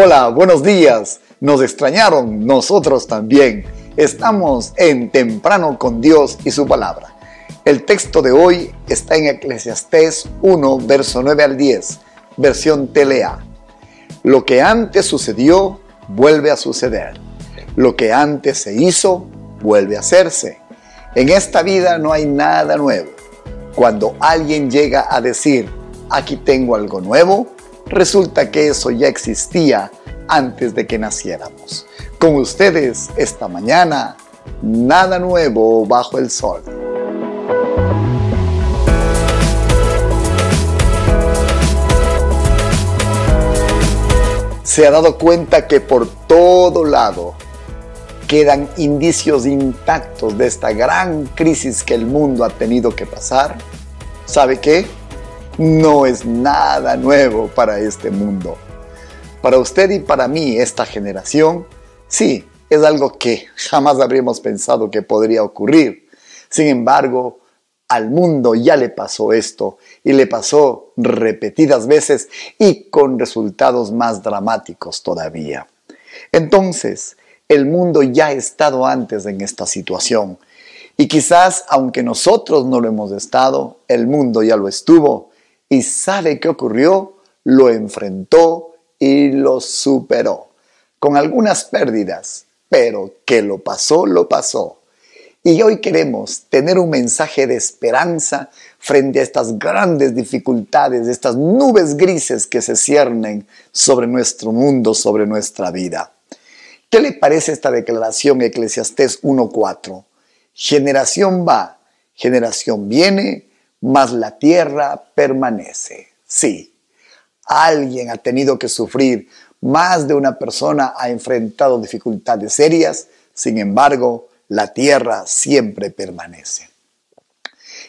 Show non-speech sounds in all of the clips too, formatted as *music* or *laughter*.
Hola, buenos días. Nos extrañaron, nosotros también. Estamos en Temprano con Dios y su palabra. El texto de hoy está en Eclesiastés 1, verso 9 al 10, versión TLA. Lo que antes sucedió, vuelve a suceder. Lo que antes se hizo, vuelve a hacerse. En esta vida no hay nada nuevo. Cuando alguien llega a decir, aquí tengo algo nuevo, resulta que eso ya existía antes de que naciéramos. Con ustedes esta mañana, nada nuevo bajo el sol. se ha dado cuenta que por todo lado quedan indicios intactos de esta gran crisis que el mundo ha tenido que pasar. ¿Sabe qué? No es nada nuevo para este mundo. Para usted y para mí, esta generación, sí, es algo que jamás habríamos pensado que podría ocurrir. Sin embargo, al mundo ya le pasó esto y le pasó repetidas veces y con resultados más dramáticos todavía. Entonces, el mundo ya ha estado antes en esta situación y quizás, aunque nosotros no lo hemos estado, el mundo ya lo estuvo y sabe qué ocurrió, lo enfrentó y lo superó, con algunas pérdidas, pero que lo pasó, lo pasó. Y hoy queremos tener un mensaje de esperanza frente a estas grandes dificultades, estas nubes grises que se ciernen sobre nuestro mundo, sobre nuestra vida. ¿Qué le parece esta declaración Eclesiastés 1.4? Generación va, generación viene, mas la tierra permanece. Sí, alguien ha tenido que sufrir, más de una persona ha enfrentado dificultades serias, sin embargo, la tierra siempre permanece.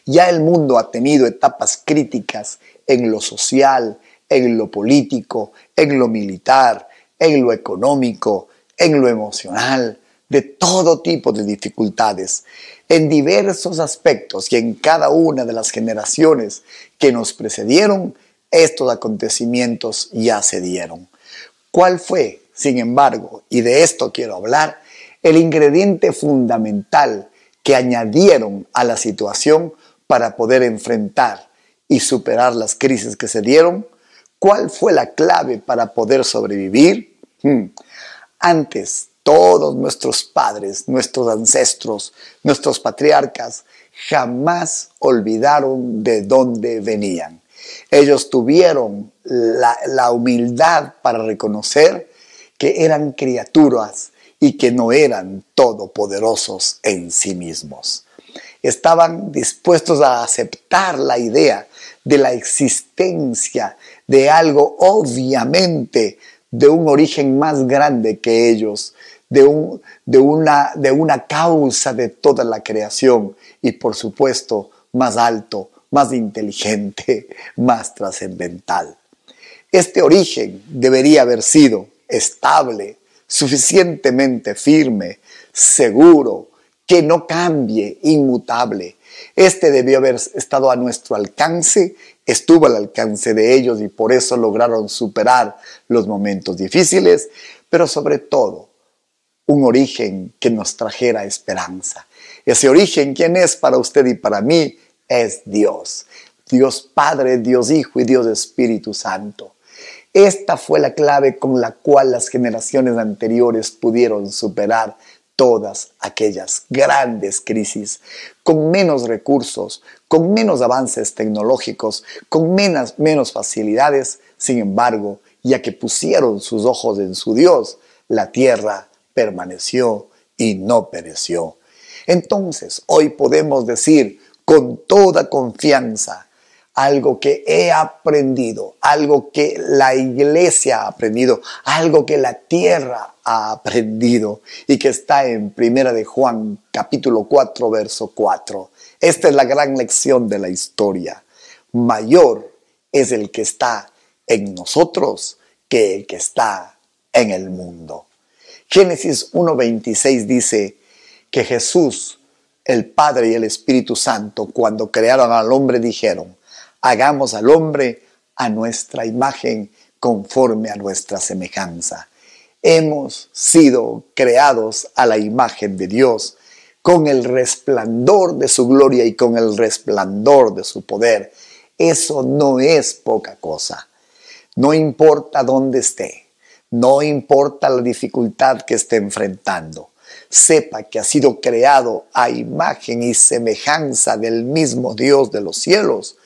Ya el mundo ha tenido etapas críticas en lo social, en lo político, en lo militar, en lo económico, en lo emocional, de todo tipo de dificultades en diversos aspectos y en cada una de las generaciones que nos precedieron, estos acontecimientos ya se dieron. ¿Cuál fue, sin embargo, y de esto quiero hablar, el ingrediente fundamental que añadieron a la situación para poder enfrentar y superar las crisis que se dieron? ¿Cuál fue la clave para poder sobrevivir? Hmm. Antes todos nuestros padres, nuestros ancestros, nuestros patriarcas, jamás olvidaron de dónde venían. Ellos tuvieron la, humildad para reconocer que eran criaturas y que no eran todopoderosos en sí mismos. Estaban dispuestos a aceptar la idea de la existencia de algo obviamente de un origen más grande que ellos, de, un, de, una, de una causa de toda la creación y por supuesto más alto, más inteligente, *laughs* más trascendental. Este origen debería haber sido estable, suficientemente firme, seguro, que no cambie, inmutable. Este debió haber estado a nuestro alcance, estuvo al alcance de ellos y por eso lograron superar los momentos difíciles, pero sobre todo un origen que nos trajera esperanza. Ese origen, ¿quién es para usted y para mí? Es Dios. Dios Padre, Dios Hijo y Dios Espíritu Santo. Esta fue la clave con la cual las generaciones anteriores pudieron superar todas aquellas grandes crisis, con menos recursos, con menos avances tecnológicos, con menos, menos facilidades, sin embargo, ya que pusieron sus ojos en su Dios, la tierra permaneció y no pereció. Entonces, hoy podemos decir con toda confianza algo que he aprendido, algo que la iglesia ha aprendido, algo que la tierra ha aprendido y que está en Primera de Juan capítulo 4 verso 4. Esta es la gran lección de la historia. Mayor es el que está en nosotros que el que está en el mundo. Génesis 1.26 dice que Jesús, el Padre y el Espíritu Santo, cuando crearon al hombre, dijeron, hagamos al hombre a nuestra imagen conforme a nuestra semejanza. Hemos sido creados a la imagen de Dios, con el resplandor de su gloria y con el resplandor de su poder. Eso no es poca cosa. No importa dónde esté, no importa la dificultad que esté enfrentando. Sepa que ha sido creado a imagen y semejanza del mismo Dios de los cielos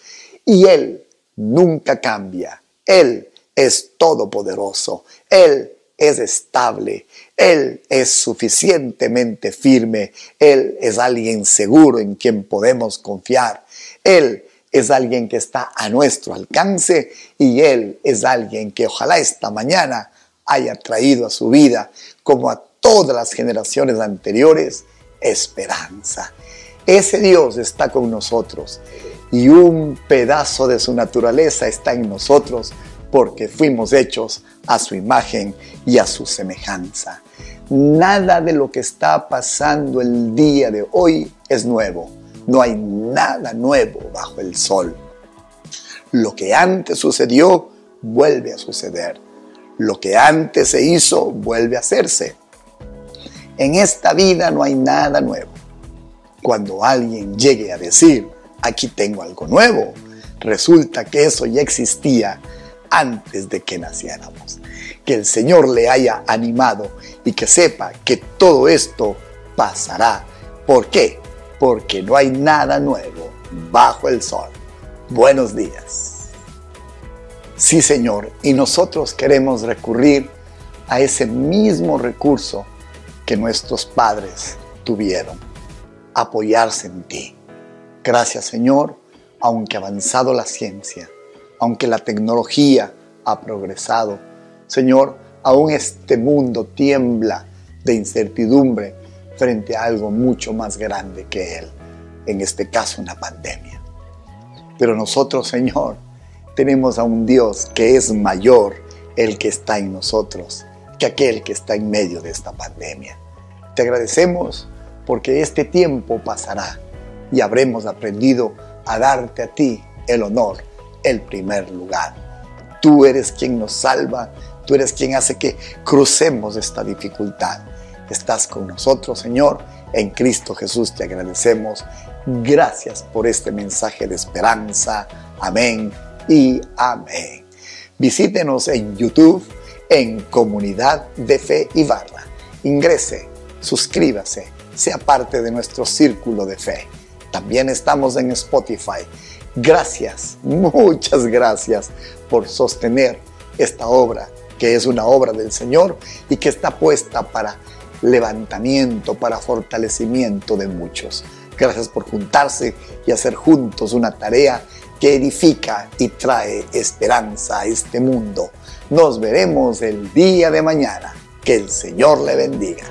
y Él nunca cambia. Él es todopoderoso. Él es estable. Él es suficientemente firme. Él es alguien seguro en quien podemos confiar. Él es alguien que está a nuestro alcance y Él es alguien que ojalá esta mañana haya traído a su vida, como a todas las generaciones anteriores, esperanza. Ese Dios está con nosotros y un pedazo de su naturaleza está en nosotros porque fuimos hechos a su imagen y a su semejanza. Nada de lo que está pasando el día de hoy es nuevo. No hay nada nuevo bajo el sol. Lo que antes sucedió vuelve a suceder. Lo que antes se hizo vuelve a hacerse. En esta vida no hay nada nuevo. Cuando alguien llegue a decir, aquí tengo algo nuevo, resulta que eso ya existía antes de que naciéramos. Que el Señor le haya animado y que sepa que todo esto pasará. ¿Por qué? Porque no hay nada nuevo bajo el sol. Buenos días. Sí, Señor, y nosotros queremos recurrir a ese mismo recurso que nuestros padres tuvieron, apoyarse en ti. Gracias, Señor, aunque ha avanzado la ciencia, aunque la tecnología ha progresado. Señor, aún este mundo tiembla de incertidumbre frente a algo mucho más grande que Él, en este caso una pandemia. Pero nosotros, Señor, tenemos a un Dios que es mayor el que está en nosotros que aquel que está en medio de esta pandemia. Te agradecemos porque este tiempo pasará y habremos aprendido a darte a ti el honor el primer lugar. Tú eres quien nos salva, tú eres quien hace que crucemos esta dificultad. Estás con nosotros, Señor. En Cristo Jesús te agradecemos. Gracias por este mensaje de esperanza. Amén y amén. Visítenos en YouTube en Comunidad de Fe y Barra. Ingrese, suscríbase, sea parte de nuestro círculo de fe. También estamos en Spotify Gracias, muchas gracias por sostener esta obra, que es una obra del Señor y que está puesta para levantamiento, para fortalecimiento de muchos. Gracias por juntarse y hacer juntos una tarea que edifica y trae esperanza a este mundo. Nos veremos el día de mañana. Que el Señor le bendiga.